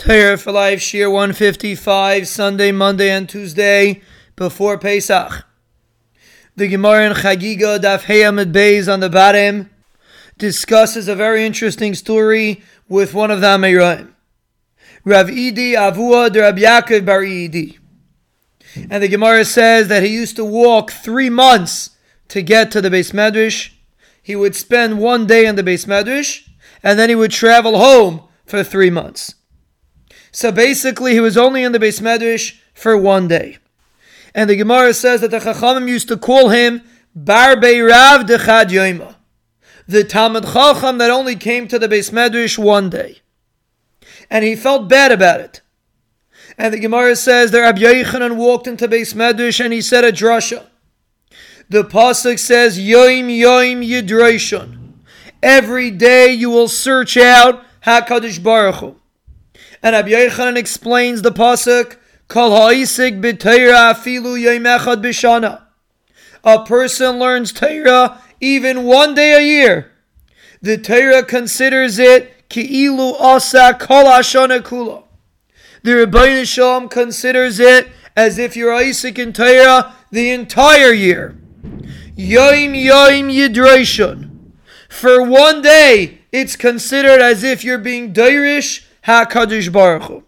Torah for Life, Shir 155, Sunday, Monday, and Tuesday before Pesach. The Gemara in Chagiga, Daf Heyamid Beis on the bottom, discusses a very interesting story with one of the Ameiraim. Rav Idi Avua de Rab Yaakov Bar Idi. And the Gemara says that he used to walk three months to get to the Beis Medrash. He would spend one day in the Beis Medrash, and then he would travel home for three months. So basically, he was only in the Beis Medrash for one day. And the Gemara says that the Chachamim used to call him Bar Rav de Chad Yoima, the Talmud Chacham that only came to the Beis Medrash one day. And he felt bad about it. And the Gemara says that Rabbi Yochanan walked into Beis Medrash and he said a drasha. The pasuk says Yoim Yoim Yidroshon. Every day you will search out Hakadosh Baruch Hu. And Rabbi Yochanan explains the pasuk, Kol ha'isik b'teira afilu yoimechad b'shana. A person learns Torah even one day a year. The Torah considers it ki'ilu asa kol hashana kula. The Rebbeinu Shalom considers it as if you're osek in Torah the entire year. Yoim yoim yidreshon. For one day, it's considered as if you're being Dairish HaKadosh Baruch Hu.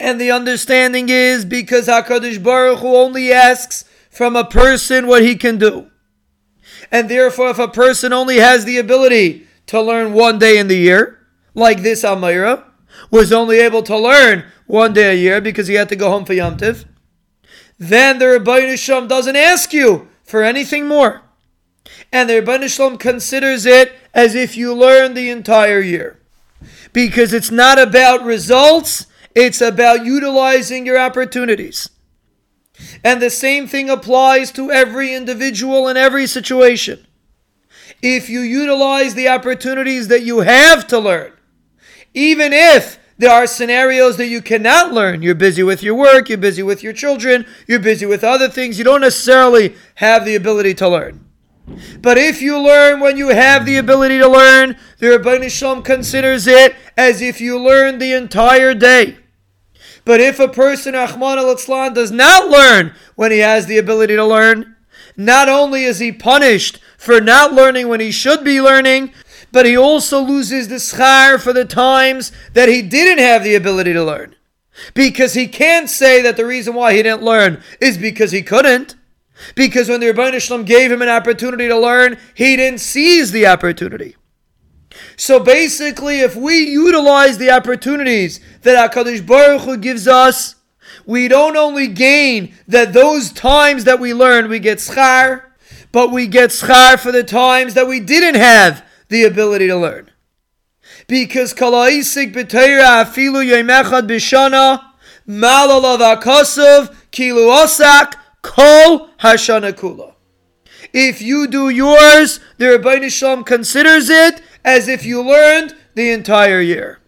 And the understanding is because HaKadosh Baruch Hu only asks from a person what he can do. And therefore, if a person only has the ability to learn one day in the year, like this Amira, was only able to learn one day a year because he had to go home for Yom Tiv, then the Rebbeinu Shalom doesn't ask you for anything more. And the Rebbeinu Shalom considers it as if you learn the entire year because it's not about results, it's about utilizing your opportunities. And the same thing applies to every individual in every situation. If you utilize the opportunities that you have to learn, even if there are scenarios that you cannot learn. You're busy with your work, you're busy with your children, you're busy with other things. You don't necessarily have the ability to learn. But if you learn when you have the ability to learn, the Rebbeinu Shalom considers it as if you learned the entire day. But if a person, Rahman al does not learn when he has the ability to learn, not only is he punished for not learning when he should be learning, but he also loses the schar for the times that he didn't have the ability to learn. Because he can't say that the reason why he didn't learn is because he couldn't. Because when the Rebbeinu Shalom gave him an opportunity to learn, he didn't seize the opportunity. So basically, if we utilize the opportunities that HaKadosh Baruch Hu gives us, we don't only gain that those times that we learn, we get schar, but we get schar for the times that we didn't have the ability to learn. Because kalaisik b'teira afilu yemechad b'shana malalav akasav kilu osak Kol Hashana Kula. If you do yours, the Rebbeinu Shalom considers it as if you learned the entire year.